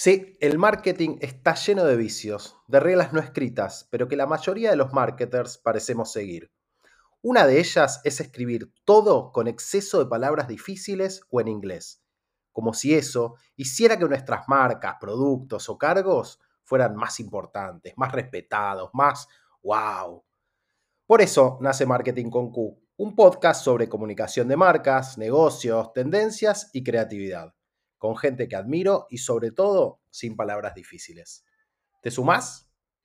Sí, el marketing está lleno de vicios, de reglas no escritas, pero que la mayoría de los marketers parecemos seguir. Una de ellas es escribir todo con exceso de palabras difíciles o en inglés, como si eso hiciera que nuestras marcas, productos o cargos fueran más importantes, más respetados, más wow. Por eso nace Marketing con Q, un podcast sobre comunicación de marcas, negocios, tendencias y creatividad con gente que admiro y sobre todo sin palabras difíciles. ¿Te sumás?